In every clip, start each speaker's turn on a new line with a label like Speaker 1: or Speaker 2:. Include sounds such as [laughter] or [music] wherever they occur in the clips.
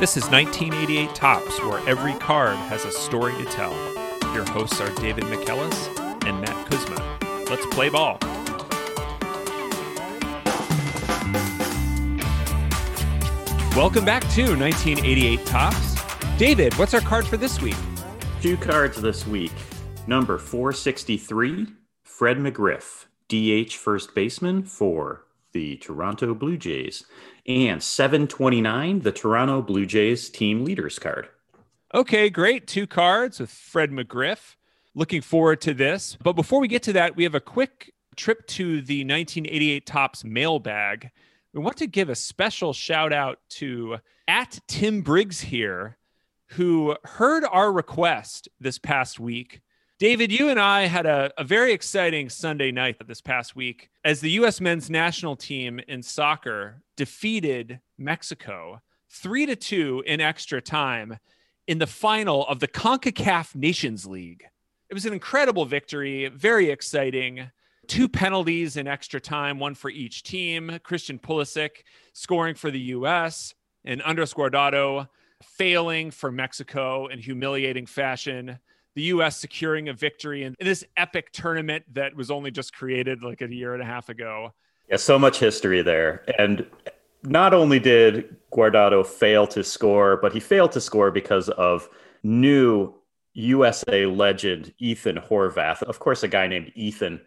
Speaker 1: This is 1988 Topps, where every card has a story to tell. Your hosts are David McKellis and Matt Kuzma. Let's play ball. Welcome back to 1988 Topps. David, what's our card for this week?
Speaker 2: Two cards this week. Number 463, Fred McGriff, DH first baseman for the Toronto Blue Jays. And 729, the Toronto Blue Jays team leaders card.
Speaker 1: Okay, great. Two cards with Fred McGriff. Looking forward to this. But before we get to that, we have a quick trip to the 1988 Topps mailbag. We want to give a special shout out to at Tim Briggs here, who heard our request this past week. David, you and I had a, a very exciting Sunday night this past week as the U.S. men's national team in soccer defeated Mexico three to two in extra time in the final of the CONCACAF Nations League. It was an incredible victory, very exciting two penalties in extra time, one for each team. Christian Pulisic scoring for the U.S. and Andres Guardado failing for Mexico in humiliating fashion. The U.S. securing a victory in, in this epic tournament that was only just created like a year and a half ago.
Speaker 2: Yeah, so much history there. And not only did Guardado fail to score, but he failed to score because of new USA legend Ethan Horvath. Of course, a guy named Ethan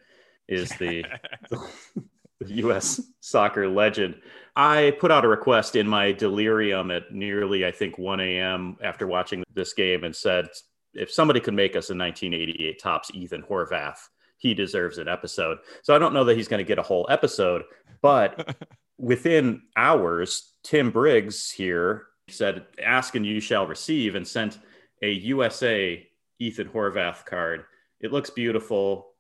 Speaker 2: is the, [laughs] the U.S. soccer legend. I put out a request in my delirium at nearly, I think, 1 a.m. after watching this game and said, if somebody could make us a 1988 Topps Ethan Horvath, he deserves an episode. So I don't know that he's going to get a whole episode, but [laughs] within hours, Tim Briggs here said, Ask and you shall receive, and sent a USA Ethan Horvath card. It looks beautiful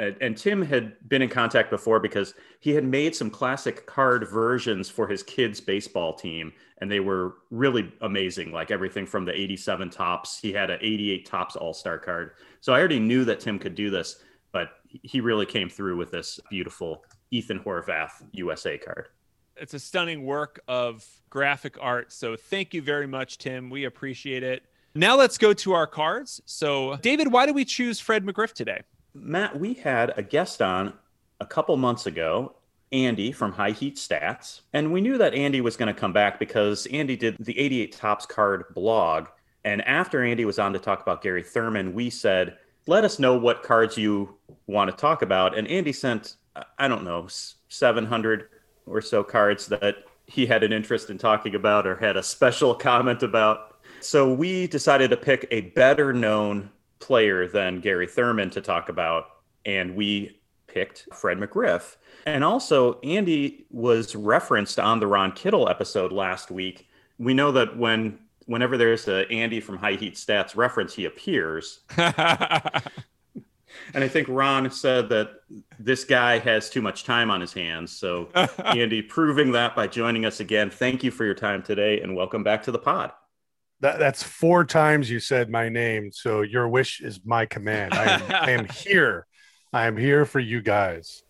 Speaker 2: and, and Tim had been in contact before because he had made some classic card versions for his kids' baseball team, and they were really amazing. Like everything from the 87 Topps, he had an 88 Topps All Star card. So I already knew that Tim could do this, but he really came through with this beautiful Ethan Horvath USA card.
Speaker 1: It's a stunning work of graphic art. So thank you very much, Tim. We appreciate it. Now let's go to our cards. So, David, why do we choose Fred McGriff today?
Speaker 2: Matt, we had a guest on a couple months ago, Andy from High Heat Stats. And we knew that Andy was going to come back because Andy did the 88 Topps card blog. And after Andy was on to talk about Gary Thurman, we said, let us know what cards you want to talk about. And Andy sent, I don't know, 700 or so cards that he had an interest in talking about or had a special [laughs] comment about. So we decided to pick a better known player than Gary Thurman to talk about, and we picked Fred McGriff. And also, Andy was referenced on the Ron Kittle episode last week. We know that when whenever there's a Andy from High Heat Stats reference, he appears. [laughs] and I think Ron said that this guy has too much time on his hands. So, [laughs] Andy, proving that by joining us again. Thank you for your time today and welcome back to the pod.
Speaker 3: That, that's four times you said my name. So your wish is my command. I am, I am [laughs] here. I am here for you guys.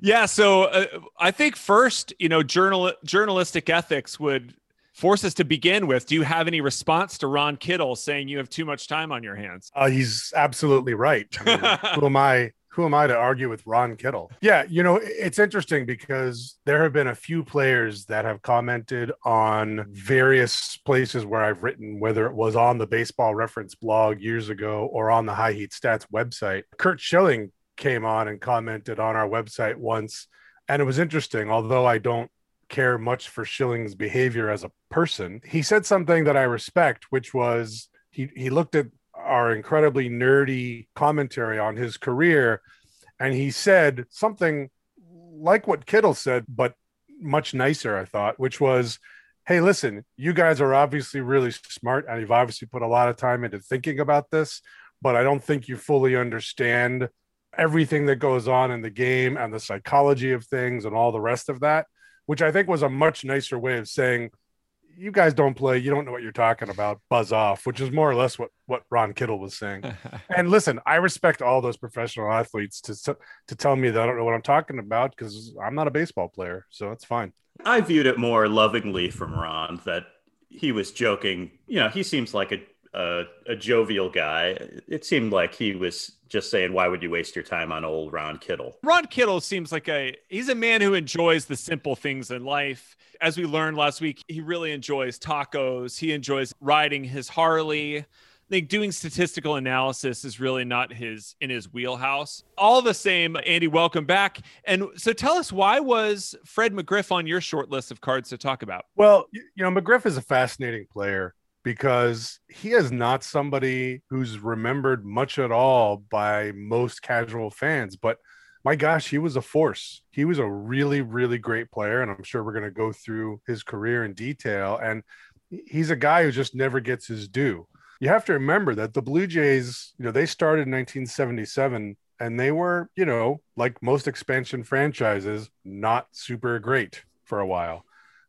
Speaker 1: Yeah. So uh, I think first, you know, journal journalistic ethics would force us to begin with. Do you have any response to Ron Kittle saying you have too much time on your hands?
Speaker 3: Uh, he's absolutely right. I mean, [laughs] who am I? Who am I to argue with Ron Kittle? Yeah, you know, it's interesting because there have been a few players that have commented on various places where I've written, whether it was on the baseball reference blog years ago or on the High Heat Stats website. Curt Schilling came on and commented on our website once. And it was interesting, although I don't care much for Schilling's behavior as a person, he said something that I respect, which was he, he looked at our incredibly nerdy commentary on his career. And he said something like what Kittle said, but much nicer, I thought, which was, Hey, listen, you guys are obviously really smart and you've obviously put a lot of time into thinking about this, but I don't think you fully understand everything that goes on in the game and the psychology of things and all the rest of that, which I think was a much nicer way of saying, you guys don't play. You don't know what you're talking about. Buzz off, which is more or less what what Ron Kittle was saying. [laughs] and listen, I respect all those professional athletes to to tell me that I don't know what I'm talking about because I'm not a baseball player, so it's fine.
Speaker 2: I viewed it more lovingly from Ron that he was joking. You know, he seems like a, a, a jovial guy. It seemed like he was just saying, "Why would you waste your time on old Ron Kittle?"
Speaker 1: Ron Kittle seems like a he's a man who enjoys the simple things in life. As we learned last week, he really enjoys tacos. He enjoys riding his Harley. I think doing statistical analysis is really not his in his wheelhouse. All the same, Andy, welcome back. And so tell us why was Fred McGriff on your short list of cards to talk about?
Speaker 3: Well, you know, McGriff is a fascinating player because he is not somebody who's remembered much at all by most casual fans, but my gosh, he was a force. He was a really, really great player. And I'm sure we're going to go through his career in detail. And he's a guy who just never gets his due you have to remember that the Blue Jays, you know, they started in 1977 and they were, you know, like most expansion franchises, not super great for a while.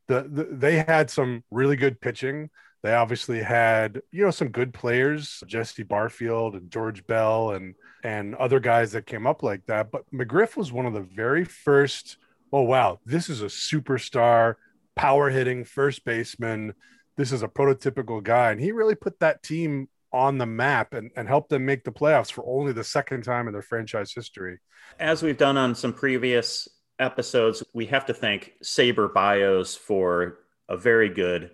Speaker 3: The, the, they had some really good pitching. They obviously had, you know, some good players, Jesse Barfield and George Bell and and other guys that came up like that. But McGriff was one of the very first. Oh wow, this is a superstar, power hitting first baseman this is a prototypical guy. And he really put that team on the map and, and helped them make the playoffs for only the second time in their franchise history.
Speaker 2: As we've done on some previous episodes, we have to thank SABR Bios for a very good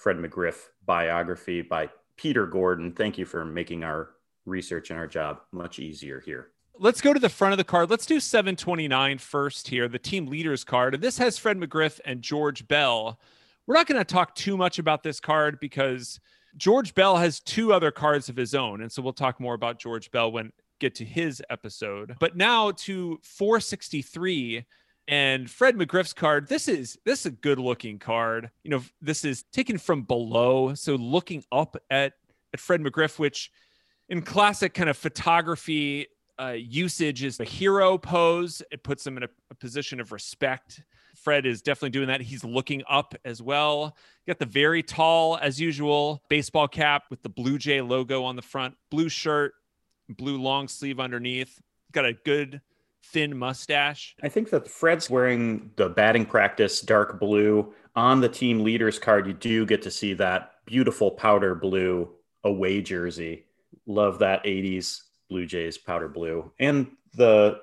Speaker 2: Fred McGriff biography by Peter Gordon. Thank you for making our research and our job much easier here.
Speaker 1: Let's go to the front of the card. Let's do 729 first here, the team leaders card. And this has Fred McGriff and George Bell. We're not going to talk too much about this card because George Bell has two other cards of his own. And so we'll talk more about George Bell when get to his episode. But now to 463 and Fred McGriff's card. This is this is a good looking card. You know, this is taken from below, so looking up at at Fred McGriff, which in classic kind of photography uh, usage is a hero pose. It puts him in a, a position of respect. Fred is definitely doing that. He's looking up as well. got the very tall, as usual, baseball cap with the Blue Jay logo on the front, blue shirt, blue long sleeve underneath. Got a good thin mustache.
Speaker 2: I think that Fred's wearing the batting practice dark blue. On the team leaders card, you do get to see that beautiful powder blue away jersey. Love that 80s Blue Jays powder blue. And the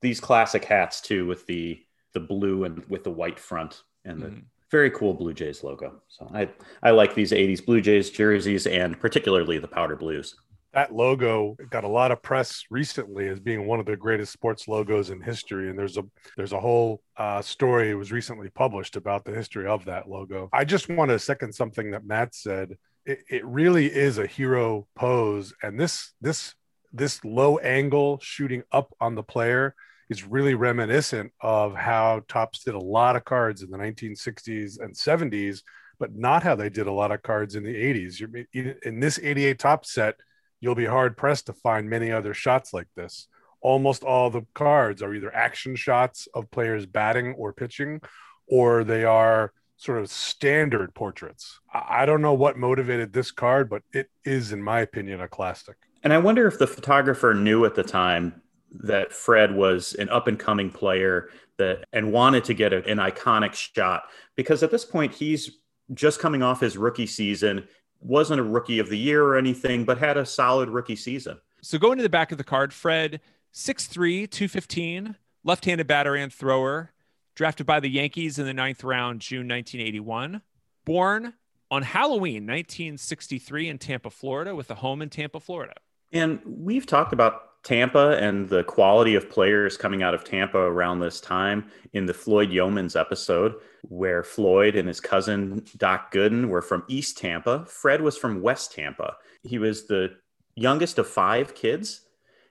Speaker 2: these classic hats too with the the blue and with the white front and the mm-hmm. very cool Blue Jays logo. So I I like these 80s Blue Jays jerseys and particularly the powder blues.
Speaker 3: That logo got a lot of press recently as being one of the greatest sports logos in history, and there's a there's a whole uh, story was recently published about the history of that logo. I just want to second something that Matt said. It, it really is a hero pose, and this this this low angle shooting up on the player is really reminiscent of how Topps did a lot of cards in the 1960s and 70s, but not how they did a lot of cards in the 80s. In this 88 Topps set, you'll be hard pressed to find many other shots like this. Almost all the cards are either action shots of players batting or pitching, or they are sort of standard portraits. I don't know what motivated this card, but it is, in my opinion, a classic.
Speaker 2: And I wonder if the photographer knew at the time that Fred was an up and coming player that and wanted to get an iconic shot because at this point he's just coming off his rookie season, wasn't a rookie of the year or anything, but had a solid rookie season.
Speaker 1: So going to the back of the card, Fred, 6'3, 215, left-handed batter and thrower, drafted by the Yankees in the ninth round, June 1981. Born on Halloween 1963 in Tampa, Florida, with a home in Tampa, Florida.
Speaker 2: And we've talked about Tampa and the quality of players coming out of Tampa around this time in the Floyd Youmans episode, where Floyd and his cousin Doc Gooden were from East Tampa. Fred was from West Tampa. He was the youngest of five kids.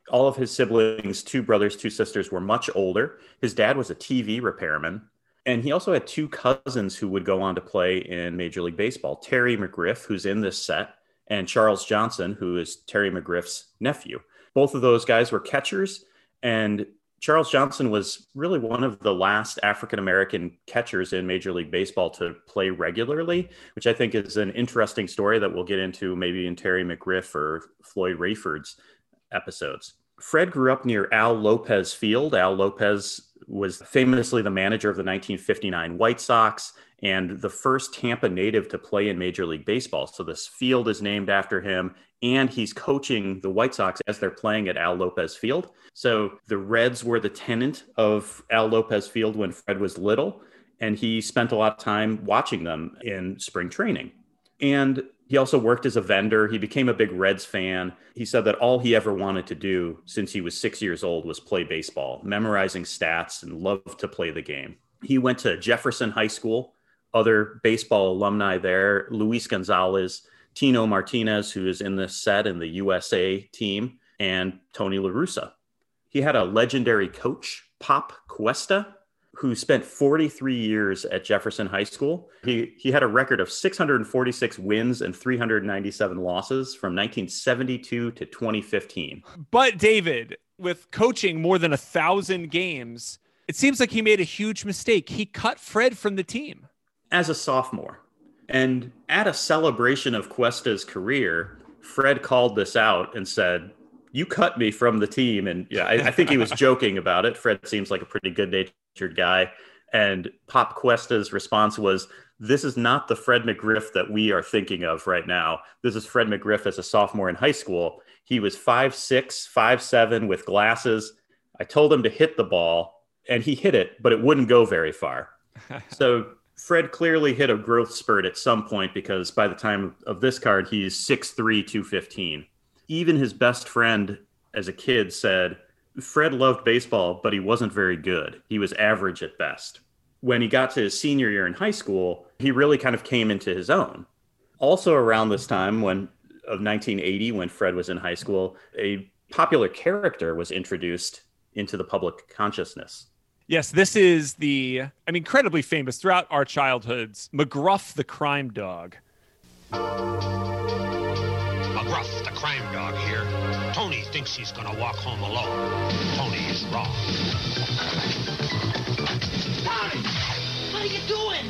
Speaker 2: All of his siblings, two brothers, two sisters, were much older. His dad was a TV repairman. And he also had two cousins who would go on to play in Major League Baseball Terry McGriff, who's in this set, and Charles Johnson, who is Terry McGriff's nephew both of those guys were catchers. And Charles Johnson was really one of the last African American catchers in Major League Baseball to play regularly, which I think is an interesting story that we'll get into maybe in Terry McGriff or Floyd Rayford's episodes. Fred grew up near Al Lopez Field. Al Lopez was famously the manager of the 1959 White Sox and the first Tampa native to play in Major League Baseball. So this field is named after him, and he's coaching the White Sox as they're playing at Al Lopez Field. So the Reds were the tenant of Al Lopez Field when Fred was little, and he spent a lot of time watching them in spring training. And he also worked as a vendor. He became a big Reds fan. He said that all he ever wanted to do since he was six years old was play baseball, memorizing stats, and loved to play the game. He went to Jefferson High School other baseball alumni there Luis Gonzalez, Tino Martinez, who is in this set in the USA team, and Tony LaRussa. He had a legendary coach, Pop Cuesta, who spent 43 years at Jefferson High School. He, he had a record of 646 wins and 397 losses from 1972 to 2015.
Speaker 1: But, David, with coaching more than a thousand games, it seems like he made a huge mistake. He cut Fred from the team
Speaker 2: as a sophomore. And at a celebration of Cuesta's career, Fred called this out and said, You cut me from the team. And yeah, I, I think he was [laughs] joking about it. Fred seems like a pretty good natured guy. And Pop Cuesta's response was, This is not the Fred McGriff that we are thinking of right now. This is Fred McGriff as a sophomore in high school. He was five six, five seven with glasses. I told him to hit the ball, and he hit it, but it wouldn't go very far. [laughs] So Fred clearly hit a growth spurt at some point because by the time of this card, he's 6'3, 215. Even his best friend as a kid said, Fred loved baseball, but he wasn't very good. He was average at best. When he got to his senior year in high school, he really kind of came into his own. Also, around this time when of 1980, when Fred was in high school, a popular character was introduced into the public consciousness.
Speaker 1: Yes, this is the, I mean, incredibly famous throughout our childhoods, McGruff the crime dog.
Speaker 4: McGruff the crime dog here. Tony thinks he's going to walk home alone. Tony is wrong.
Speaker 5: Tony! What are you doing?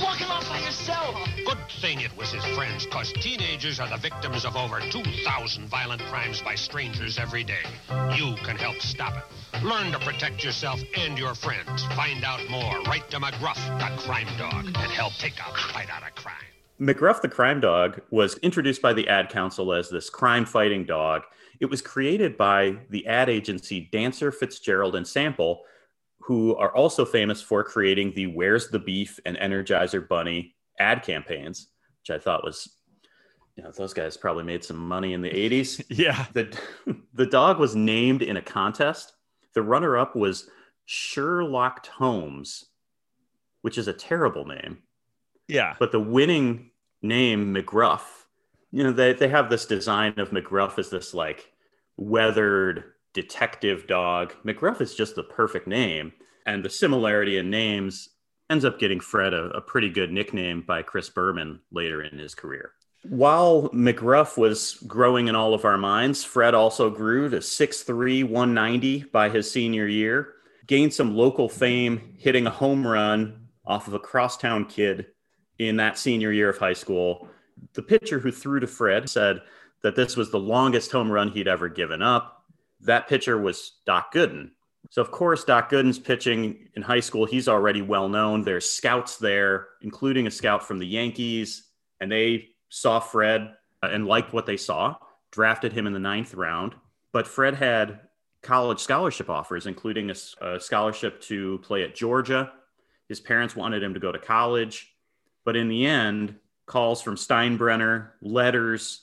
Speaker 5: Walking off by yourself.
Speaker 4: Good thing it was his friends, because teenagers are the victims of over 2,000 violent crimes by strangers every day. You can help stop it. Learn to protect yourself and your friends. Find out more. Write to McGruff, the crime dog, and help take a fight out of crime.
Speaker 2: McGruff the crime dog was introduced by the ad council as this crime fighting dog. It was created by the ad agency Dancer, Fitzgerald, and Sample, who are also famous for creating the Where's the Beef and Energizer Bunny ad campaigns, which I thought was, you know, those guys probably made some money in the 80s. [laughs]
Speaker 1: Yeah.
Speaker 2: The, the dog was named in a contest the runner up was Sherlock Holmes, which is a terrible name.
Speaker 1: Yeah.
Speaker 2: But the winning name, McGruff, you know, they, they have this design of McGruff as this like weathered detective dog. McGruff is just the perfect name. And the similarity in names ends up getting Fred a, a pretty good nickname by Chris Berman later in his career. While McGruff was growing in all of our minds, Fred also grew to 6'3, 190 by his senior year, gained some local fame hitting a home run off of a crosstown kid in that senior year of high school. The pitcher who threw to Fred said that this was the longest home run he'd ever given up. That pitcher was Doc Gooden. So, of course, Doc Gooden's pitching in high school. He's already well known. There's scouts there, including a scout from the Yankees, and they saw Fred uh, and liked what they saw, drafted him in the ninth round. But Fred had college scholarship offers, including a, a, scholarship to play at Georgia. His parents wanted him to go to college. But in the end, calls from Steinbrenner, letters,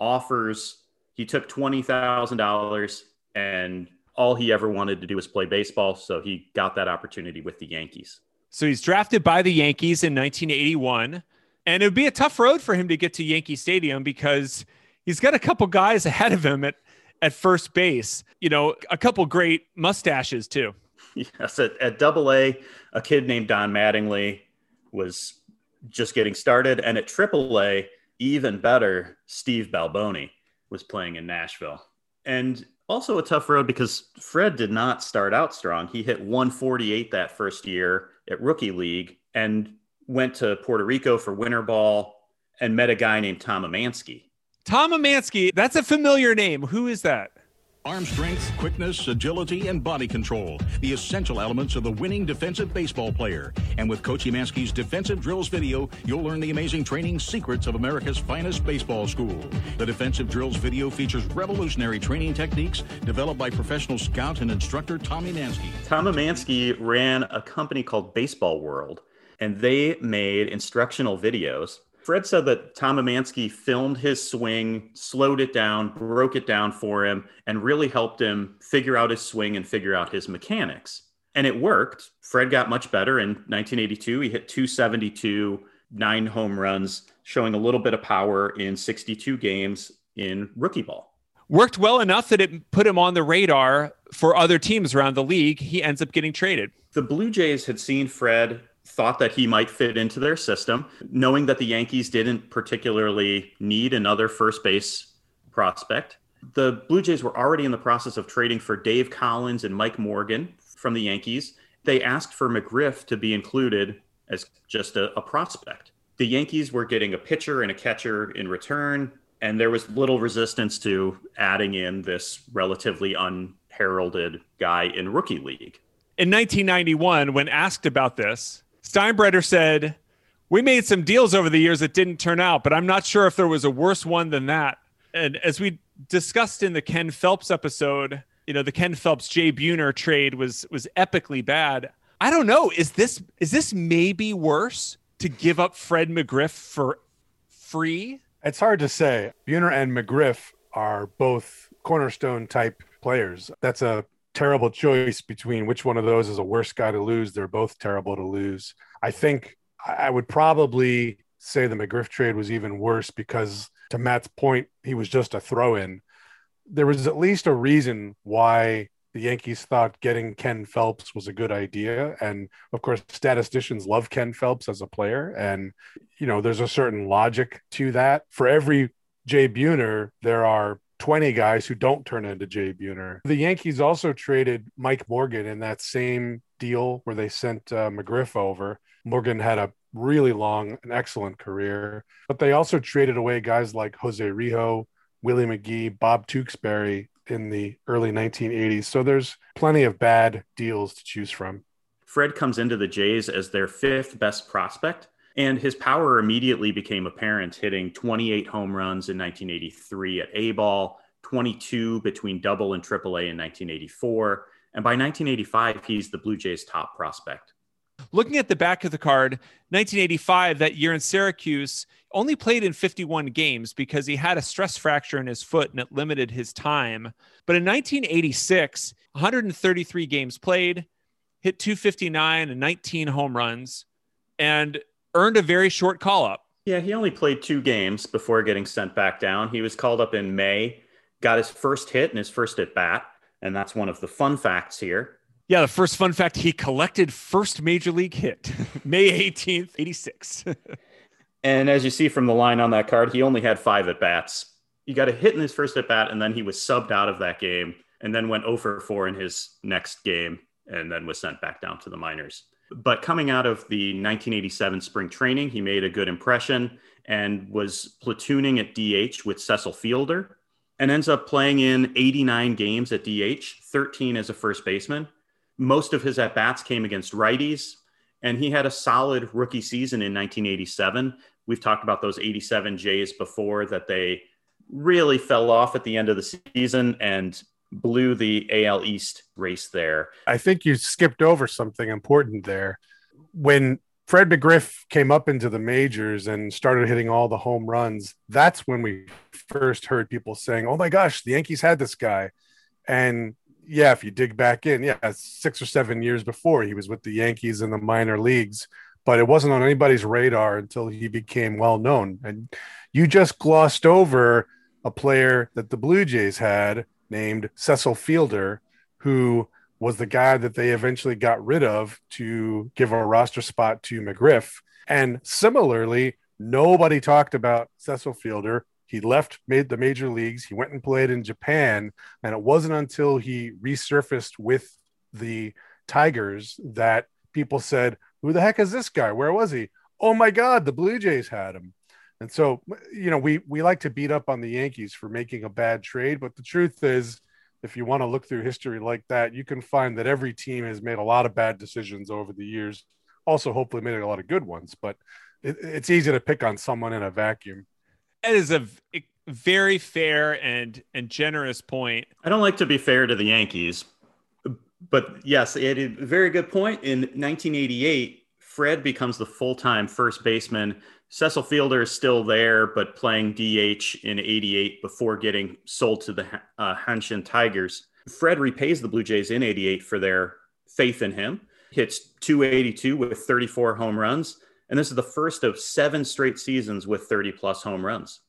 Speaker 2: offers, he took $20,000 and all he ever wanted to do was play baseball. So he got that opportunity with the Yankees.
Speaker 1: So he's drafted by the Yankees in 1981. And it would be a tough road for him to get to Yankee Stadium because he's got a couple guys ahead of him at, at first base. You know, a couple great mustaches too. [laughs]
Speaker 2: Yes, at, at double A, a kid named Don Mattingly was just getting started. And at triple A, even better, Steve Balboni was playing in Nashville. And also a tough road because Fred did not start out strong. He hit 148 that first year at rookie league and went to Puerto Rico for winter ball and met a guy named Tom Emanski.
Speaker 1: Tom Emanski, that's a familiar name. Who is that?
Speaker 6: Arm strength, quickness, agility, and body control. The essential elements of the winning defensive baseball player. And with Coach Emanski's Defensive Drills video, you'll learn the amazing training secrets of America's finest baseball school. The Defensive Drills video features revolutionary training techniques developed by professional scout and instructor Tom Emanski.
Speaker 2: Tom Emanski ran a company called Baseball World, and they made instructional videos Fred said that Tom Emanski filmed his swing, slowed it down, broke it down for him, and really helped him figure out his swing and figure out his mechanics. And it worked. Fred got much better in 1982. He hit 272, nine home runs, showing a little bit of power in 62 games in rookie ball.
Speaker 1: Worked well enough that it put him on the radar for other teams around the league. He ends up getting traded.
Speaker 2: The Blue Jays had seen Fred thought that he might fit into their system, knowing that the Yankees didn't particularly need another first base prospect. The Blue Jays were already in the process of trading for Dave Collins and Mike Morgan from the Yankees. They asked for McGriff to be included as just a, a prospect. The Yankees were getting a pitcher and a catcher in return, and there was little resistance to adding in this relatively unheralded guy in rookie league.
Speaker 1: In 1991, when asked about this, Steinbrenner said, We made some deals over the years that didn't turn out, but I'm not sure if there was a worse one than that. And as we discussed in the Ken Phelps episode, you know, the Ken Phelps Jay Buhner trade was was epically bad. I don't know. Is this is this maybe worse to give up Fred McGriff for free?
Speaker 3: It's hard to say. Buhner and McGriff are both cornerstone type players. That's a terrible choice between which one of those is a worse guy to lose. They're both terrible to lose. I think I would probably say the McGriff trade was even worse because, to Matt's point, he was just a throw in. There was at least a reason why the Yankees thought getting Ken Phelps was a good idea. And of course, statisticians love Ken Phelps as a player. And, you know, there's a certain logic to that. For every Jay Buhner, there are 20 guys who don't turn into Jay Buhner. The Yankees also traded Mike Morgan in that same deal where they sent uh, McGriff over. Morgan had a really long and excellent career, but they also traded away guys like Jose Rijo, Willie McGee, Bob Tewksbury in the early 1980s. So there's plenty of bad deals to choose from.
Speaker 2: Fred comes into the Jays as their fifth best prospect and his power immediately became apparent, hitting 28 home runs in 1983 at A ball, 22 between double and triple A in 1984. And by 1985, he's the Blue Jays' top prospect.
Speaker 1: Looking at the back of the card, 1985, that year in Syracuse, only played in 51 games because he had a stress fracture in his foot and it limited his time. But in 1986, 133 games played, hit 259 and 19 home runs. And earned a very short call up.
Speaker 2: Yeah, he only played two games before getting sent back down. He was called up in May, got his first hit and his first at bat. And that's one of the fun facts here.
Speaker 1: Yeah, the first fun fact he collected first major league hit [laughs] May 18th, 86. [laughs]
Speaker 2: and as you see from the line on that card, he only had five at bats. He got a hit in his first at bat, and then he was subbed out of that game and then went 0 for 4 in his next game and then was sent back down to the minors. But coming out of the 1987 spring training, he made a good impression and was platooning at DH with Cecil Fielder and ends up playing in 89 games at DH, 13 as a first baseman. Most of his at bats came against righties, and he had a solid rookie season in 1987. We've talked about those 87 Jays before that they really fell off at the end of the season and blew the AL East race there.
Speaker 3: I think you skipped over something important there. When Fred McGriff came up into the majors and started hitting all the home runs, that's when we first heard people saying, Oh my gosh, the Yankees had this guy. And yeah, if you dig back in, yeah, six or seven years before he was with the Yankees in the minor leagues, but it wasn't on anybody's radar until he became well known. And you just glossed over a player that the Blue Jays had named Cecil Fielder, who was the guy that they eventually got rid of to give a roster spot to McGriff. And similarly, nobody talked about Cecil Fielder. He left made the major leagues. He went and played in Japan, and it wasn't until he resurfaced with the Tigers that people said, "Who the heck is this guy? Where was he? Oh my God, the Blue Jays had him." And so, you know, we we like to beat up on the Yankees for making a bad trade, but the truth is if you want to look through history like that, you can find that every team has made a lot of bad decisions over the years. Also, hopefully, made a lot of good ones. But it, it's easy to pick on someone in a vacuum.
Speaker 1: That is a very fair and and generous point.
Speaker 2: I don't like to be fair to the Yankees, but yes, it is a very good point. In 1988, Fred becomes the full-time first baseman. Cecil Fielder is still there, but playing DH in 88 before getting sold to the uh, Hanshin Tigers. Fred repays the Blue Jays in 88 for their faith in him, hits 282 with 34 home runs. And this is the first of seven straight seasons with 30 plus home runs.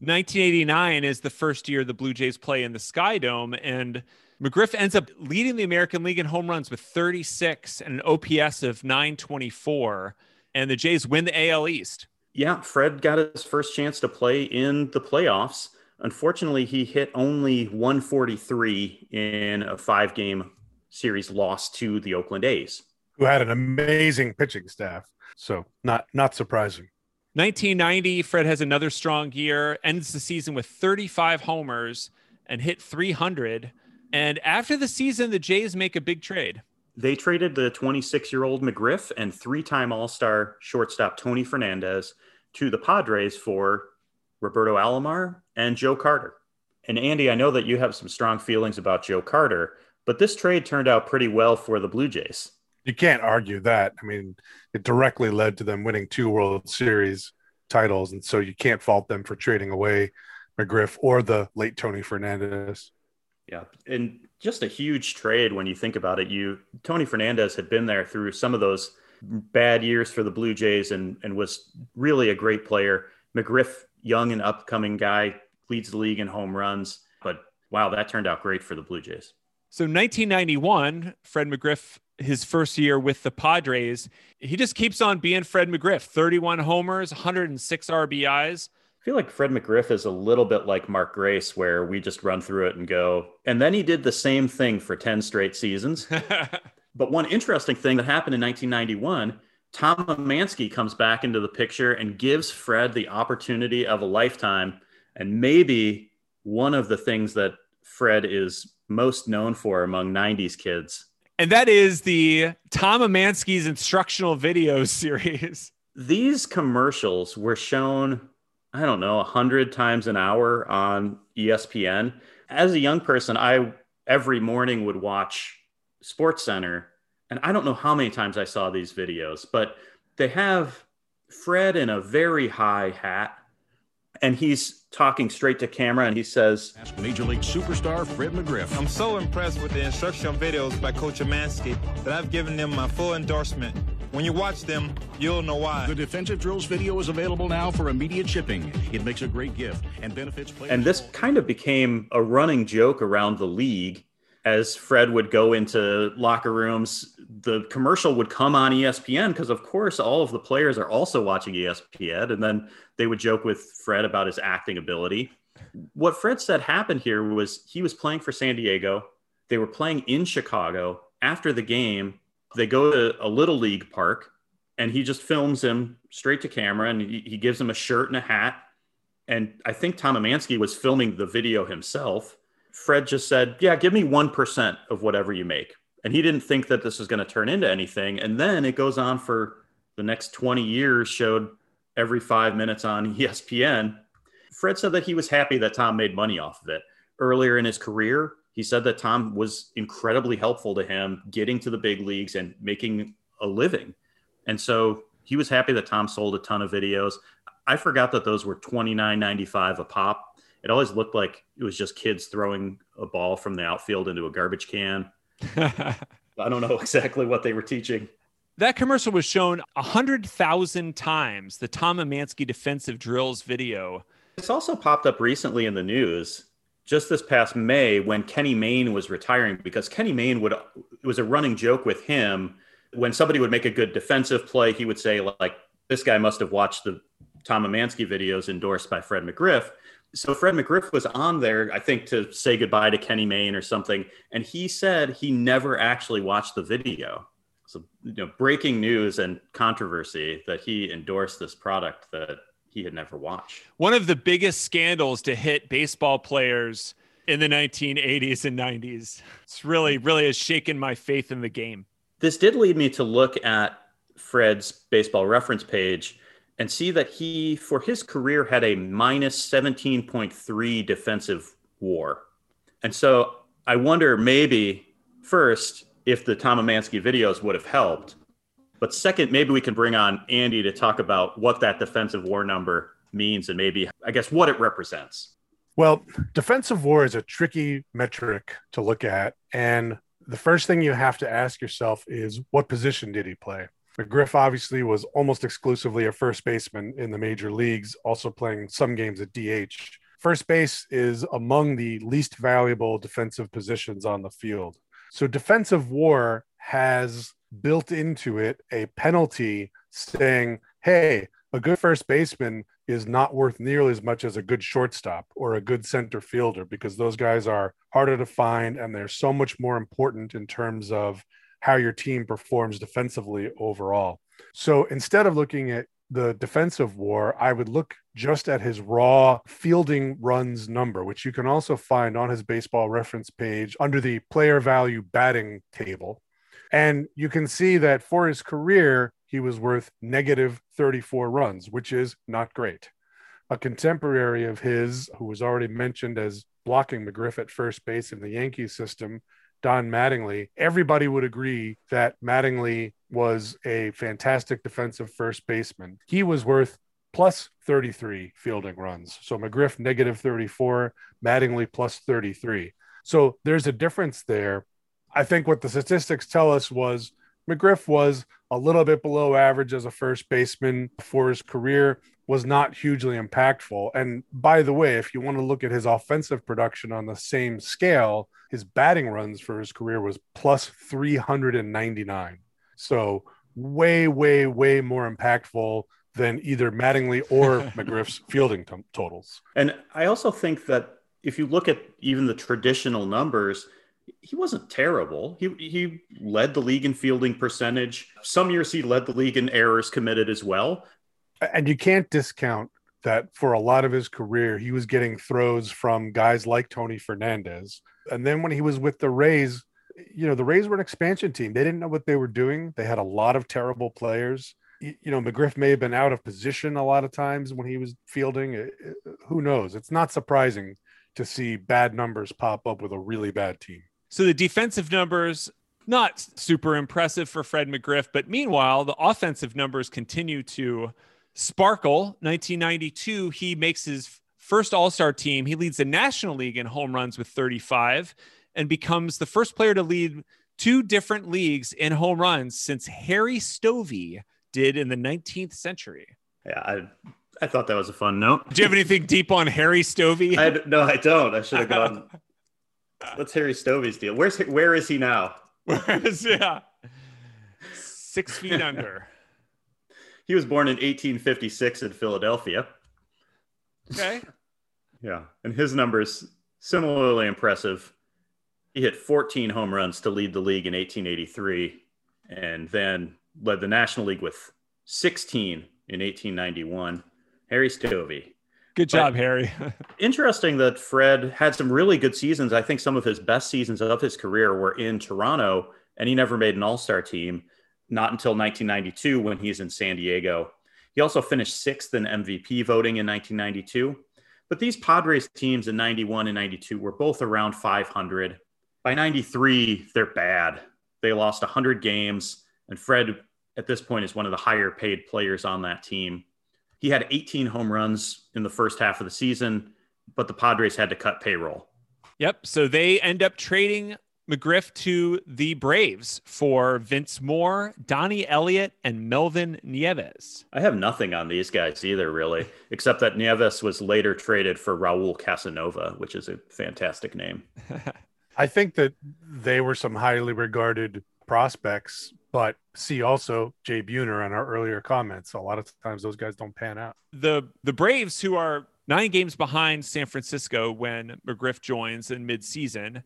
Speaker 1: 1989 is the first year the Blue Jays play in the Sky Dome, and McGriff ends up leading the American League in home runs with 36 and an OPS of 924, and the Jays win the AL East.
Speaker 2: Yeah, Fred got his first chance to play in the playoffs. Unfortunately, he hit only 143 in a five game series loss to the Oakland A's,
Speaker 3: who had an amazing pitching staff. So, not not surprising.
Speaker 1: 1990, Fred has another strong year, ends the season with 35 homers and hit 300. And after the season, the Jays make a big trade.
Speaker 2: They traded the 26 year old McGriff and three time All Star shortstop Tony Fernandez to the Padres for Roberto Alomar and Joe Carter. And Andy, I know that you have some strong feelings about Joe Carter, but this trade turned out pretty well for the Blue Jays.
Speaker 3: You can't argue that. I mean, it directly led to them winning two World Series titles. And so you can't fault them for trading away McGriff or the late Tony Fernandez.
Speaker 2: Yeah. And just a huge trade when you think about it. You Tony Fernandez had been there through some of those bad years for the Blue Jays and and was really a great player. McGriff, young and upcoming guy, leads the league in home runs. But wow, that turned out great for the Blue Jays.
Speaker 1: So 1991, Fred McGriff, his first year with the Padres, he just keeps on being Fred McGriff. 31 homers, 106 RBIs I
Speaker 2: feel like Fred McGriff is a little bit like Mark Grace, where we just run through it and go. And then he did the same thing for 10 straight seasons. [laughs] but one interesting thing that happened in 1991 Tom Emanski comes back into the picture and gives Fred the opportunity of a lifetime. And maybe one of the things that Fred is most known for among 90s kids.
Speaker 1: And that is the Tom Emanski's instructional video [laughs] series.
Speaker 2: These commercials were shown I don't know, a hundred times an hour on ESPN. As a young person, I every morning would watch Sports Center, and I don't know how many times I saw these videos, but they have Fred in a very high hat, and he's talking straight to camera, and he says,
Speaker 6: Ask Major League superstar Fred McGriff.
Speaker 7: I'm so impressed with the instructional videos by Coach Emanski that I've given them my full endorsement when you watch them, you'll know why.
Speaker 6: The defensive drills video is available now for immediate shipping. It makes a great gift and benefits players.
Speaker 2: And this kind of became a running joke around the league as Fred would go into locker rooms. The commercial would come on ESPN because, of course, all of the players are also watching ESPN. And then they would joke with Fred about his acting ability. What Fred said happened here was he was playing for San Diego. They were playing in Chicago. After the game, they go to a little league park and he just films him straight to camera and he, gives him a shirt and a hat. And I think Tom Emanski was filming the video himself. Fred just said, Yeah, give me 1% of whatever you make. And he didn't think that this was going to turn into anything. And then it goes on for the next 20 years, showed every five minutes on [laughs] ESPN. Fred said that he was happy that Tom made money off of it. Earlier in his career, he said that Tom was incredibly helpful to him getting to the big leagues and making a living. And so he was happy that Tom sold a ton of videos. I forgot that those were twenty nine ninety five a pop. It always looked like it was just kids throwing a ball from the outfield into a garbage can. [laughs] I don't know exactly what they were teaching.
Speaker 1: That commercial was shown 100,000 times, the Tom Emanski defensive drills video.
Speaker 2: It's also popped up recently in the news just this past May when Kenny Mayne was retiring because Kenny Mayne would it was a running joke with him when somebody would make a good defensive play he would say like this guy must have watched the Tom Emanski videos endorsed by Fred McGriff so Fred McGriff was on there I think to say goodbye to Kenny Mayne or something and he said he never actually watched the video so you know breaking news and controversy that he endorsed this product that he had never watched.
Speaker 1: One of the biggest scandals to hit baseball players in the 1980s and 90s. It's really, really has shaken my faith in the game.
Speaker 2: This did lead me to look at Fred's baseball reference page and see that he, for his career, had a minus 17.3 defensive war. And so I wonder maybe first if the Tom Emanski videos would have helped. But second, maybe we can bring on Andy to talk about what that defensive war number means and maybe, I guess, what it represents.
Speaker 3: Well, defensive war is a tricky metric to look at. And the first thing you have to ask yourself is what position did he play? McGriff obviously was almost exclusively a first baseman in the major leagues, also playing some games at DH. First base is among the least valuable defensive positions on the field. So, defensive war has built into it a penalty saying, hey, a good first baseman is not worth nearly as much as a good shortstop or a good center fielder because those guys are harder to find and they're so much more important in terms of how your team performs defensively overall. So instead of looking at the defensive war, I would look just at his raw fielding runs number, which you can also find on his baseball reference page under the player value batting table. And you can see that for his career, he was worth negative 34 runs, which is not great. A contemporary of his, who was already mentioned as blocking McGriff at first base in the Yankee system, Don Mattingly, everybody would agree that Mattingly was a fantastic defensive first baseman. He was worth plus 33 fielding runs. So McGriff negative 34, Mattingly plus 33. So there's a difference there. I think what the statistics tell us was McGriff was a little bit below average as a first baseman for his career, was not hugely impactful. And by the way, if you want to look at his offensive production on the same scale, his batting runs for his career was plus 399. So way, way, way more impactful than either Mattingly or [laughs] McGriff's fielding t- totals.
Speaker 2: And I also think that if you look at even the traditional numbers, he wasn't terrible. He he led the league in fielding percentage. Some years he led the league in errors committed as well.
Speaker 3: And you can't discount that for a lot of his career, he was getting throws from guys like Tony Fernandez. And then when he was with the Rays, you know, the Rays were an expansion team. They didn't know what they were doing. They had a lot of terrible players. You know, McGriff may have been out of position a lot of times when he was fielding. Who knows? It's not surprising to see bad numbers pop up with a really bad team.
Speaker 1: So the defensive numbers not super impressive for Fred McGriff, but meanwhile, the offensive numbers continue to sparkle. 1992, he makes his first All-Star team. He leads the National League in home runs with 35 and becomes the first player to lead two different leagues in home runs since Harry Stovey did in the 19th century.
Speaker 2: Yeah, I I thought that was a fun note.
Speaker 1: Do you have anything deep on Harry Stovey?
Speaker 2: I, no, I don't. I should have gone [laughs] What's Harry Stovey's deal? Where's where is he now?
Speaker 1: Where's yeah, six feet under.
Speaker 2: He was born in 1856 in Philadelphia.
Speaker 1: Okay.
Speaker 2: Yeah, and his numbers similarly impressive. He hit 14 home runs to lead the league in 1883, and then led the National League with 16 in 1891. Harry Stovey,
Speaker 1: Good job, but Harry. [laughs]
Speaker 2: interesting that Fred had some really good seasons. I think some of his best seasons of his career were in Toronto, and he never made an all star team, not until 1992 when he's in San Diego. He also finished sixth in MVP voting in 1992. But these Padres teams in 91 and 92 were both around 500. By 93, they're bad. They lost 100 games, and Fred, at this point, is one of the higher paid players on that team. He had 18 home runs in the first half of the season, but the Padres had to cut payroll.
Speaker 1: Yep. So they end up trading McGriff to the Braves for Vince Moore, Donnie Elliott, and Melvin Nieves.
Speaker 2: I have nothing on these guys either, really, except that Nieves was later traded for Raul Casanova, which is a fantastic name. [laughs]
Speaker 3: I think that they were some highly regarded prospects, but see also Jay Buhner on our earlier comments. A lot of times those guys don't pan out.
Speaker 1: The the Braves, who are nine games behind San Francisco when McGriff joins in midseason,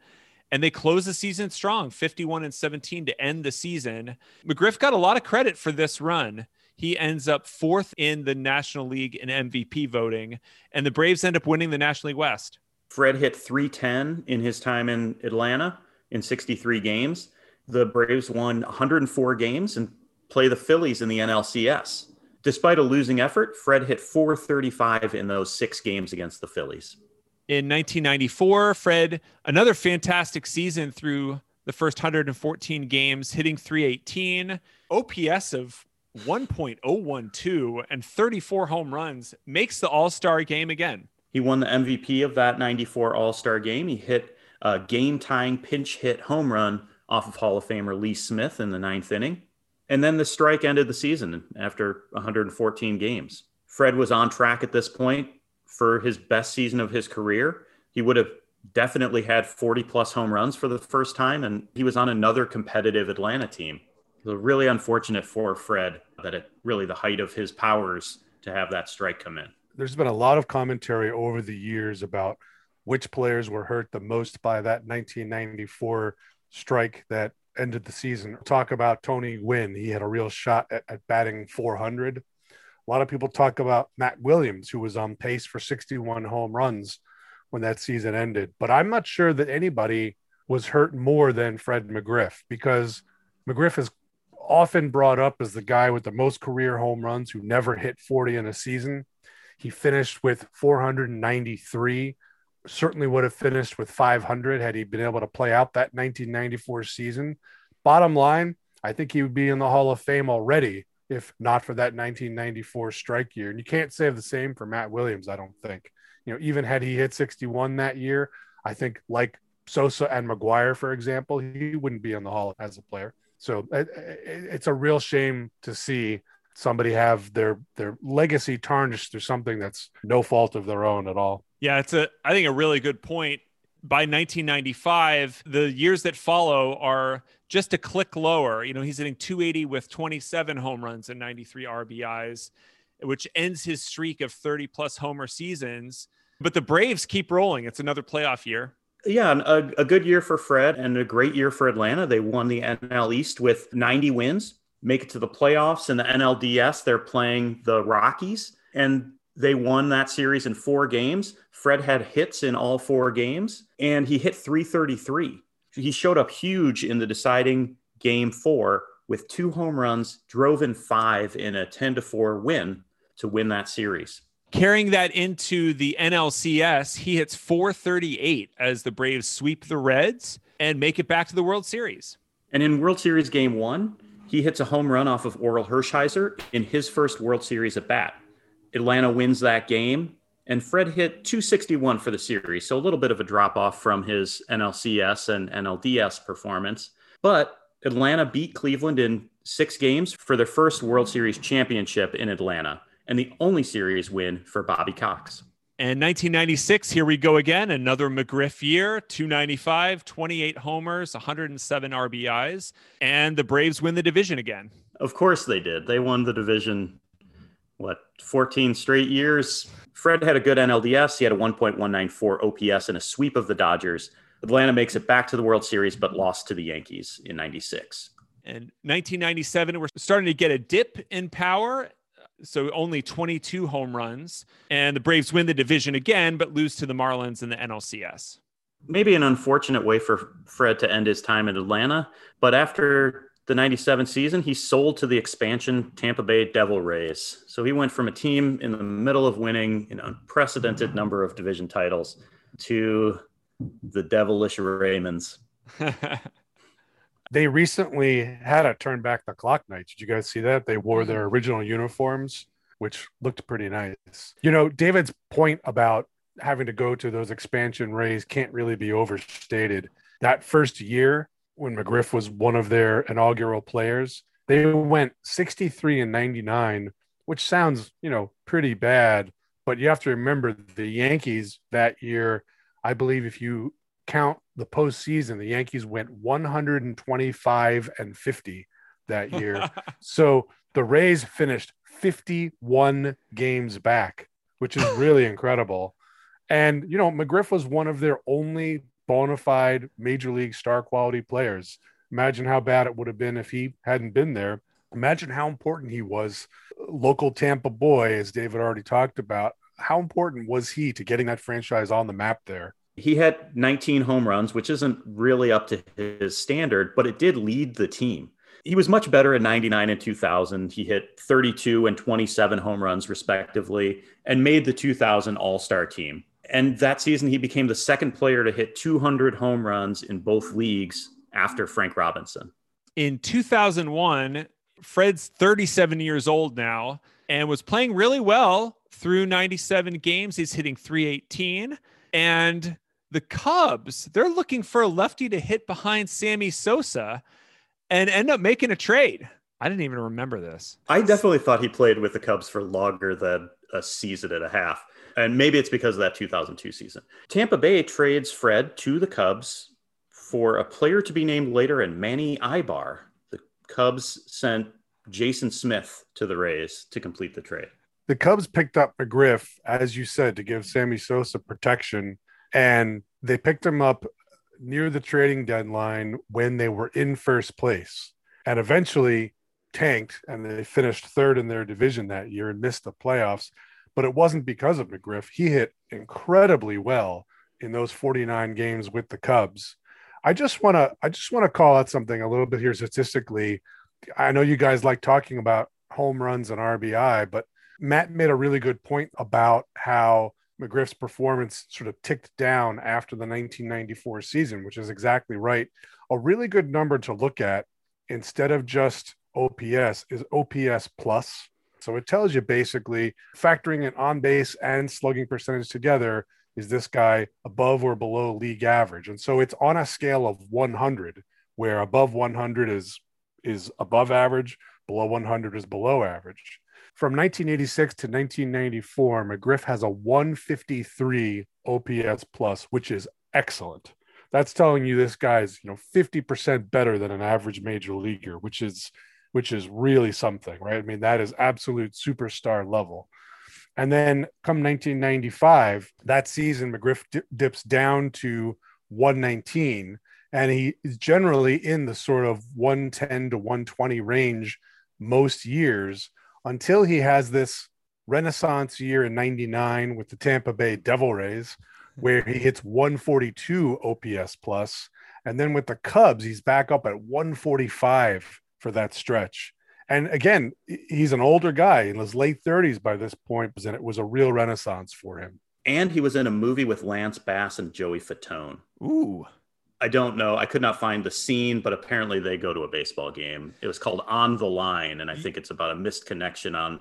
Speaker 1: and they close the season strong, 51 and 17 to end the season. McGriff got a lot of credit for this run. He ends up fourth in the National League in MVP voting, and the Braves end up winning the National League West.
Speaker 2: Fred hit 310 in his time in Atlanta in 63 games. The Braves won 104 games and play the Phillies in the NLCS. Despite a losing effort, Fred hit 435 in those six games against the Phillies.
Speaker 1: In 1994, Fred, another fantastic season through the first 114 games, hitting 318, OPS of 1.012, and 34 home runs, makes the All Star game again.
Speaker 2: He won the MVP of that 94 All Star game. He hit a game tying pinch hit home run off of Hall of Famer Lee Smith in the ninth inning. And then the strike ended the season after 114 games. Fred was on track at this point for his best season of his career. He would have definitely had 40 plus home runs for the first time, and he was on another competitive Atlanta team. It was really unfortunate for Fred that at really the height of his powers to have that strike come in.
Speaker 3: There's been a lot of commentary over the years about which players were hurt the most by that 1994 strike that ended the season. Talk about Tony Gwynn. He had a real shot at, at batting 400. A lot of people talk about Matt Williams, who was on pace for 61 home runs when that season ended. But I'm not sure that anybody was hurt more than Fred McGriff because McGriff is often brought up as the guy with the most career home runs who never hit 40 in a season. He finished with 493 certainly would have finished with 500 had he been able to play out that 1994 season. Bottom line, I think he would be in the Hall of Fame already if not for that 1994 strike year. And you can't say the same for Matt Williams, I don't think. You know, even had he hit 61 that year, I think like Sosa and McGwire, for example, he wouldn't be in the Hall as a player. So it, it's a real shame to see somebody have their their legacy tarnished through something that's no fault of their own at all.
Speaker 1: Yeah, it's a I think a really good point. By 1995, the years that follow are just a click lower. You know, he's hitting 280 with 27 home runs and 93 RBIs, which ends his streak of 30 plus homer seasons. But the Braves keep rolling. It's another playoff year.
Speaker 2: Yeah, a, a good year for Fred and a great year for Atlanta. They won the NL East with 90 wins, make it to the playoffs. In the NLDS, they're playing the Rockies, and they won that series in four games. Fred had hits in all four games, and he hit 333. He showed up huge in the deciding game four with two home runs, drove in five in a 10 to 4 win to win that series.
Speaker 1: Carrying that into the NLCS, he hits 438 as the Braves sweep the Reds and make it back to the World Series.
Speaker 2: And in World Series game one, he hits a home run off of Orel Hershiser in his first World Series at bat. Atlanta wins that game, and Fred hit 261 for the series, so a little bit of a drop off from his NLCS and NLDS performance. But Atlanta beat Cleveland in six games for their first World Series championship in Atlanta, and the only series win for Bobby Cox.
Speaker 1: And 1996, here we go again. Another McGriff year 295, 28 homers, 107 RBIs. And the Braves win the division again.
Speaker 2: Of course they did. They won the division what 14 straight years. Fred had a good NLDS. He had a 1.194 OPS and a sweep of the Dodgers. Atlanta makes it back to the World Series, but lost to the Yankees in 96.
Speaker 1: And 1997, we're starting to get a dip in power. So only 22 home runs. And the Braves win the division again, but lose to the Marlins in the NLCS.
Speaker 2: Maybe an unfortunate way for Fred to end his time in Atlanta. But after the 97 season, he sold to the expansion Tampa Bay Devil Rays. So he went from a team in the middle of winning an unprecedented number of division titles to the devilish Raymonds. [laughs]
Speaker 3: they recently had a turn back the clock night. Did you guys see that? They wore their mm-hmm. original uniforms, which looked pretty nice. You know, David's point about having to go to those expansion Rays can't really be overstated. That first year, when McGriff was one of their inaugural players. They went 63 and 99, which sounds, you know, pretty bad. But you have to remember the Yankees that year, I believe if you count the postseason, the Yankees went 125 and 50 that year. [laughs] so the Rays finished 51 games back, which is really incredible. And, you know, McGriff was one of their only bona fide major league star quality players. Imagine how bad it would have been if he hadn't been there. Imagine how important he was. Local Tampa boy, as David already talked about. How important was he to getting that franchise on the map there?
Speaker 2: He had 19 home runs, which isn't really up to his standard, but it did lead the team. He was much better in 99 and 2000. He hit 32 and 27 home runs, respectively, and made the 2000 All Star team. And that season, he became the second player to hit 200 home runs in both leagues after Frank Robinson.
Speaker 1: In 2001, Fred's 37 years old now and was playing really well through 97 games. He's hitting 318. And the Cubs, they're looking for a lefty to hit behind Sammy Sosa and end up making a trade. I didn't even remember this.
Speaker 2: I definitely thought he played with the Cubs for longer than a season and a half. And maybe it's because of that 2002 season. Tampa Bay trades Fred to the Cubs for a player to be named later in Manny Aybar. The Cubs sent Jason Smith to the Rays to complete the trade.
Speaker 3: The Cubs picked up McGriff, as you said, to give Sammy Sosa protection. And they picked him up near the trading deadline when they were in first place and eventually tanked and they finished third in their division that year and missed the playoffs. But it wasn't because of McGriff. He hit incredibly well in those 49 games with the Cubs. I just want to I just want to call out something a little bit here statistically. I know you guys like talking about home runs and RBI, but Matt made a really good point about how McGriff's performance sort of ticked down after the 1994 season, which is exactly right. A really good number to look at instead of just OPS is OPS plus. So it tells you basically factoring in on base and slugging percentage together, is this guy above or below league average? And so it's on a scale of 100, where above 100 is is above average, below 100 is below average. From 1986 to 1994, McGriff has a 153 OPS plus, which is excellent. That's telling you this guy's, you know, 50% better than an average major leaguer, which is which is really something, right? I mean, that is absolute superstar level. And then come 1995, that season, McGriff dips down to 119, and he is generally in the sort of 110 to 120 range most years until he has this renaissance year in 99 with the Tampa Bay Devil Rays, where he hits 142 OPS plus, And then with the Cubs, he's back up at 145 for that stretch. And again, he's an older guy in his late 30s by this point, and it was a real renaissance for him.
Speaker 2: And he was in a movie with Lance Bass and Joey Fatone.
Speaker 1: Ooh.
Speaker 2: I don't know. I could not find the scene, but apparently they go to a baseball game. It was called On the Line, and I think it's about a missed connection on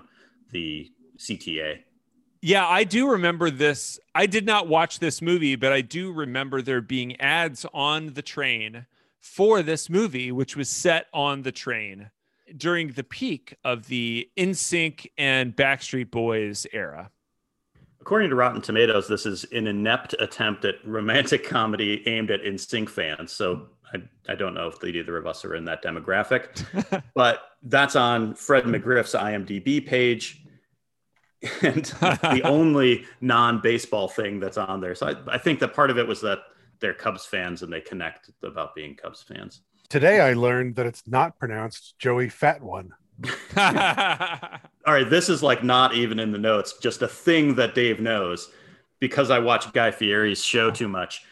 Speaker 2: the CTA.
Speaker 1: Yeah, I do remember this. I did not watch this movie, but I do remember there being ads on the train for this movie, which was set on the train during the peak of the NSYNC and Backstreet Boys era.
Speaker 2: According to Rotten Tomatoes, this is an inept attempt at romantic comedy aimed at NSYNC fans. So I, I don't know if either of us are in that demographic, [laughs] but that's on Fred McGriff's IMDb page. [laughs] And the only non baseball thing that's on there. So I, I think that part of it was that they're Cubs fans and they connect about being Cubs fans.
Speaker 3: Today I learned that it's not pronounced Joey Fat One. [laughs]
Speaker 2: All right, this is like not even in the notes, just a thing that Dave knows because I watch Guy Fieri's show too much.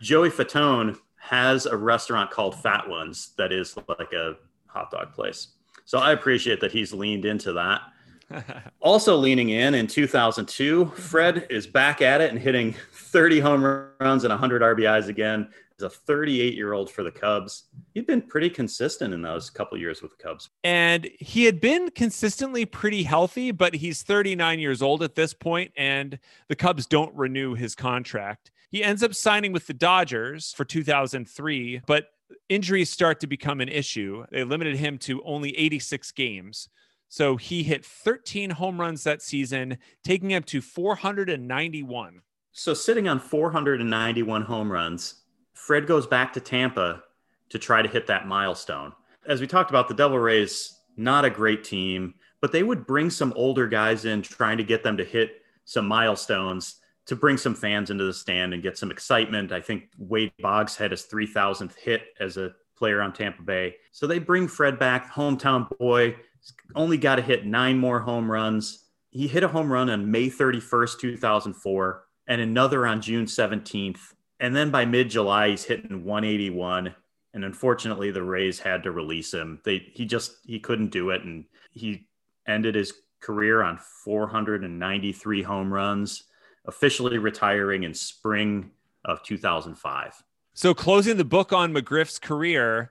Speaker 2: Joey Fatone has a restaurant called Fat Ones that is like a hot dog place. So I appreciate that he's leaned into that. [laughs] also leaning in in 2002, Fred mm-hmm. is back at it and hitting 30 home runs and 100 RBIs again. He's a 38 year old for the Cubs. He'd been pretty consistent in those couple years with the Cubs.
Speaker 1: And he had been consistently pretty healthy, but he's 39 years old at this point, and the Cubs don't renew his contract. He ends up signing with the Dodgers for 2003, but injuries start to become an issue. They limited him to only 86 games. So he hit 13 home runs that season, taking him to 491.
Speaker 2: So sitting on 491 home runs, Fred goes back to Tampa to try to hit that milestone. As we talked about, the Devil Rays, not a great team, but they would bring some older guys in trying to get them to hit some milestones to bring some fans into the stand and get some excitement. I think Wade Boggs had his 3,000th hit as a player on Tampa Bay. So they bring Fred back, hometown boy, only got to hit nine more home runs. He hit a home run on May 31st, 2004 and another on June 17th. And then by mid July, he's hitting 181. And unfortunately, the Rays had to release him. They he just he couldn't do it, and he ended his career on 493 home runs, officially retiring in spring of 2005.
Speaker 1: So closing the book on McGriff's career,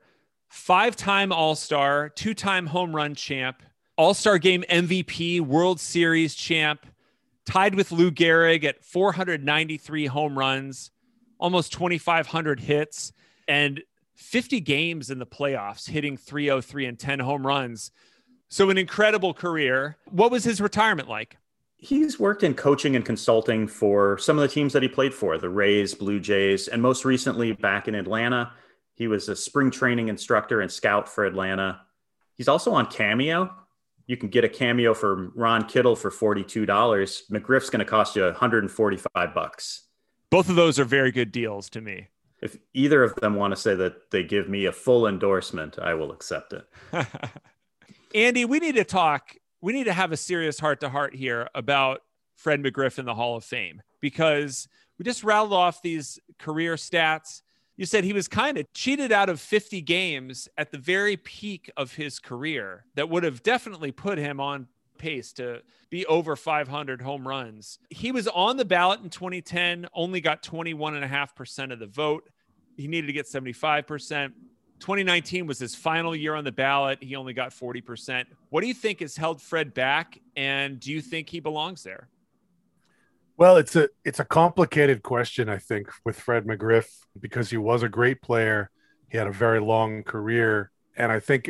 Speaker 1: five-time All-Star, two-time home run champ, All-Star Game MVP, World Series champ, tied with Lou Gehrig at 493 home runs, almost 2,500 hits, and 50 games in the playoffs, hitting 303 and 10 home runs. So, an incredible career. What was his retirement like?
Speaker 2: He's worked in coaching and consulting for some of the teams that he played for the Rays, Blue Jays, and most recently back in Atlanta. He was a spring training instructor and scout for Atlanta. He's also on Cameo. You can get a cameo for Ron Kittle for $42. McGriff's going to cost you 145 bucks.
Speaker 1: Both of those are very good deals to me.
Speaker 2: If either of them want to say that they give me a full endorsement, I will accept it. [laughs]
Speaker 1: Andy, we need to talk. We need to have a serious heart to heart here about Fred McGriff in the Hall of Fame because we just rattled off these career stats. You said he was kind of cheated out of 50 games at the very peak of his career that would have definitely put him on pace to be over 500 home runs. He was on the ballot in 2010, only got 21.5% of the vote. He needed to get 75%. 2019 was his final year on the ballot. He only got 40%. What do you think has held Fred back? And do you think he belongs there?
Speaker 3: Well, it's a it's a complicated question, I think, with Fred McGriff because he was a great player. He had a very long career, and I think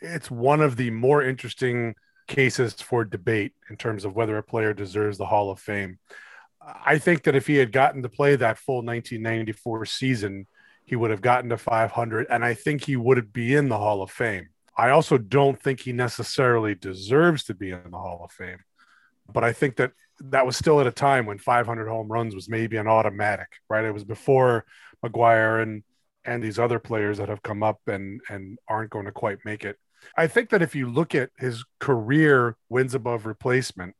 Speaker 3: it's one of the more interesting cases for debate in terms of whether a player deserves the Hall of Fame. I think that if he had gotten to play that full 1994 season, he would have gotten to 500, and I think he would be in the Hall of Fame. I also don't think he necessarily deserves to be in the Hall of Fame, but I think that that was still at a time when 500 home runs was maybe an automatic, right? It was before McGwire and and these other players that have come up and and aren't going to quite make it. I think that if you look at his career wins above replacement,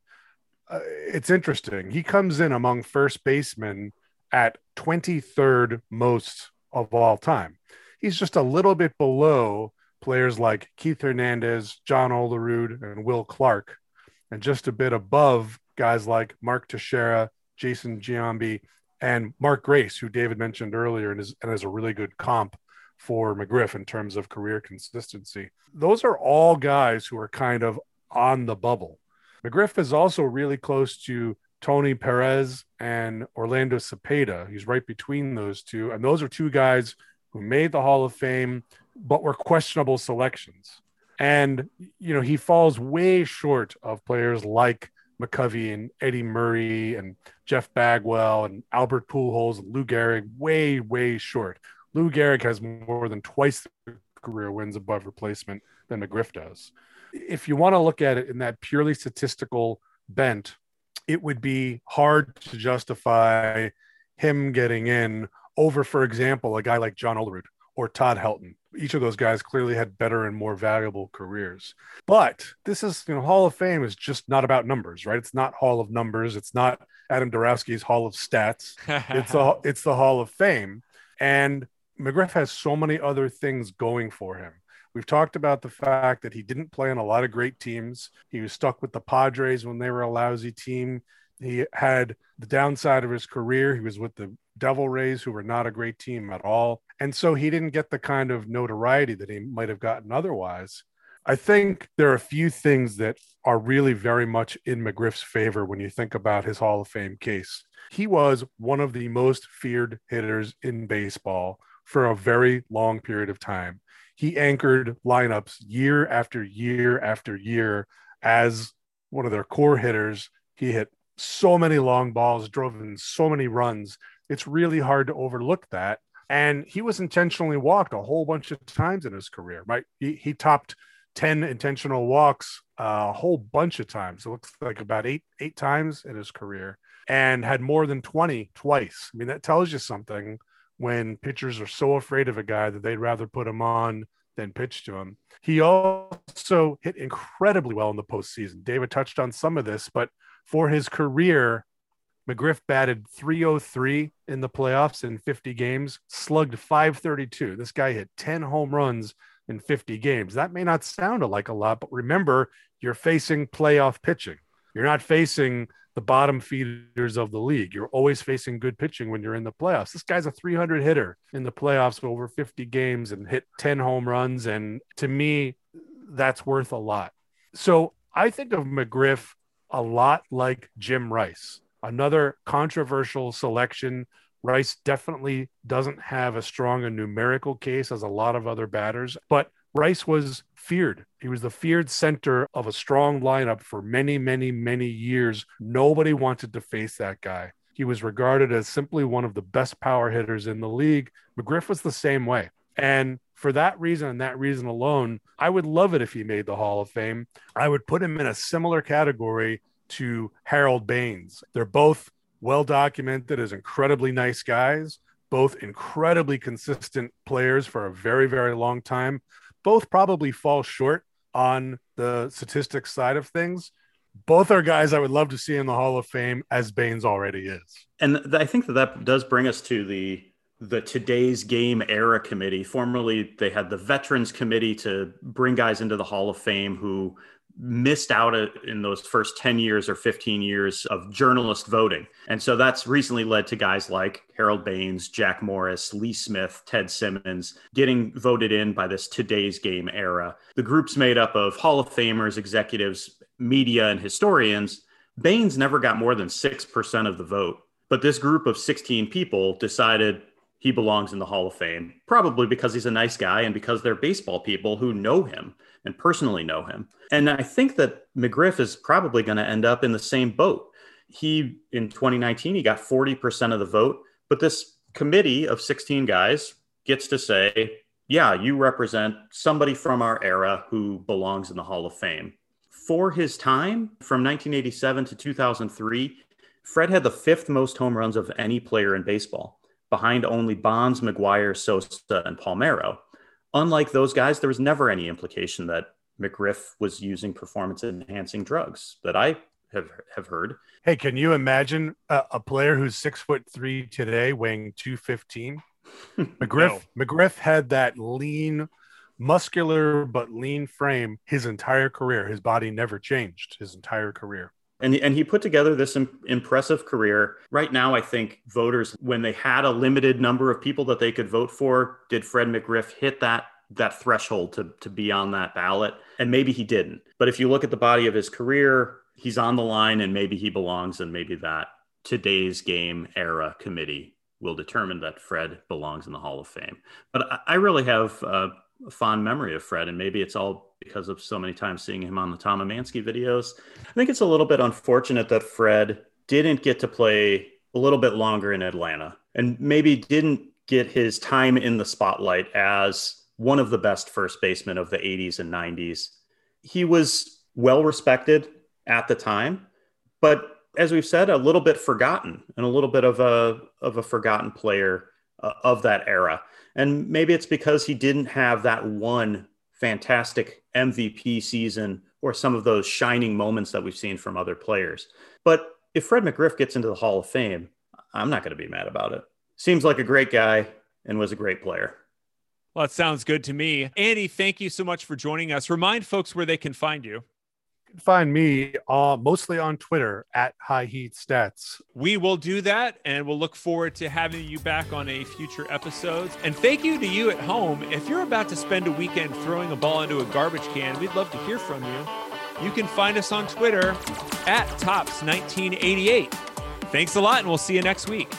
Speaker 3: uh, it's interesting. He comes in among first basemen at 23rd most of all time. He's just a little bit below players like Keith Hernandez, John Olerud, and Will Clark, and just a bit above guys like Mark Teixeira, Jason Giambi, and Mark Grace, who David mentioned earlier and is, and is a really good comp for McGriff in terms of career consistency. Those are all guys who are kind of on the bubble. McGriff is also really close to Tony Perez and Orlando Cepeda. He's right between those two. And those are two guys who made the Hall of Fame, but were questionable selections. And, you know, he falls way short of players like McCovey and Eddie Murray and Jeff Bagwell and Albert Pujols and Lou Gehrig, way, way short. Lou Gehrig has more than twice the career wins above replacement than McGriff does. If you want to look at it in that purely statistical bent, it would be hard to justify him getting in over, for example, a guy like John Olerud or Todd Helton. Each of those guys clearly had better and more valuable careers. But this is, you know, Hall of Fame is just not about numbers, right? It's not Hall of Numbers. It's not Adam Darowski's Hall of Stats. it's a, [laughs] it's the Hall of Fame. And McGriff has so many other things going for him. We've talked about the fact that he didn't play on a lot of great teams. He was stuck with the Padres when they were a lousy team. He had the downside of his career. He was with the Devil Rays, who were not a great team at all. And so he didn't get the kind of notoriety that he might have gotten otherwise. I think there are a few things that are really very much in McGriff's favor when you think about his Hall of Fame case. He was one of the most feared hitters in baseball for a very long period of time. He anchored lineups year after year after year as one of their core hitters. He hit so many long balls, drove in so many runs. It's really hard to overlook that. And he was intentionally walked a whole bunch of times in his career, right? He, he topped 10 intentional walks a whole bunch of times. It looks like about eight, eight times in his career and had more than 20 twice. I mean, that tells you something when pitchers are so afraid of a guy that they'd rather put him on than pitch to him. He also hit incredibly well in the postseason. David touched on some of this, but for his career, McGriff batted 303 in the playoffs in 50 games, slugged 532. This guy hit 10 home runs in 50 games. That may not sound like a lot, but remember, you're facing playoff pitching. You're not facing the bottom feeders of the league. You're always facing good pitching when you're in the playoffs. This guy's a 300 hitter in the playoffs over 50 games and hit 10 home runs. And to me, that's worth a lot. So I think of McGriff a lot like Jim Rice, another controversial selection. Rice definitely doesn't have as strong a numerical case as a lot of other batters, but Rice was feared. He was the feared center of a strong lineup for many, many, many years. Nobody wanted to face that guy. He was regarded as simply one of the best power hitters in the league. McGriff was the same way. And for that reason and that reason alone, I would love it if he made the Hall of Fame. I would put him in a similar category to Harold Baines. They're both well documented as incredibly nice guys, both incredibly consistent players for a very, very long time both probably fall short on the statistics side of things. Both are guys I would love to see in the Hall of Fame, as Baines already is.
Speaker 2: And I think that that does bring us to the the today's game era committee. Formerly, they had the veterans committee to bring guys into the Hall of Fame who missed out in those first 10 years or 15 years of journalist voting. And so that's recently led to guys like Harold Baines, Jack Morris, Lee Smith, Ted Simmons getting voted in by this today's game era. The group's made up of Hall of Famers, executives, media, and historians. Baines never got more than 6% of the vote. But this group of 16 people decided he belongs in the Hall of Fame, probably because he's a nice guy and because they're baseball people who know him and personally know him. And I think that McGriff is probably going to end up in the same boat. He, in 2019, he got 40% of the vote, but this committee of 16 guys gets to say, yeah, you represent somebody from our era who belongs in the Hall of Fame. For his time from 1987 to 2003, Fred had the fifth most home runs of any player in baseball behind only Bonds, McGwire, Sosa, and Palmeiro. Unlike those guys, there was never any implication that McGriff was using performance enhancing drugs that I have have heard.
Speaker 3: Hey, can you imagine a, a player who's six foot three today, weighing two fifteen? [laughs] McGriff no. McGriff had that lean, muscular but lean frame his entire career. His body never changed his entire career.
Speaker 2: And, and he put together this Im- impressive career. Right now, I think voters, when they had a limited number of people that they could vote for, did Fred McGriff hit that that threshold to, to be on that ballot? And maybe he didn't. But if you look at the body of his career, he's on the line and maybe he belongs and maybe that today's game era committee will determine that Fred belongs in the Hall of Fame. But I, I really have a fond memory of Fred, and maybe it's all because of so many times seeing him on the Tom Emanski videos. I think it's a little bit unfortunate that Fred didn't get to play a little bit longer in Atlanta and maybe didn't get his time in the spotlight as one of the best first basemen of the 80s and 90s. He was well respected at the time, but as we've said, a little bit forgotten and a little bit of a of a forgotten player uh, of that era. And maybe it's because he didn't have that one fantastic MVP season or some of those shining moments that we've seen from other players. But if Fred McGriff gets into the Hall of Fame, I'm not going to be mad about it. Seems like a great guy and was a great player.
Speaker 1: Well, that sounds good to me. Andy, thank you so much for joining us. Remind folks where they can find you
Speaker 3: can find me uh, mostly on Twitter at High Heat Stats.
Speaker 1: We will do that, and we'll look forward to having you back on a future episodes. And thank you to you at home. If you're about to spend a weekend throwing a ball into a garbage can, we'd love to hear from you. You can find us on Twitter at Topps1988. Thanks a lot, and we'll see you next week.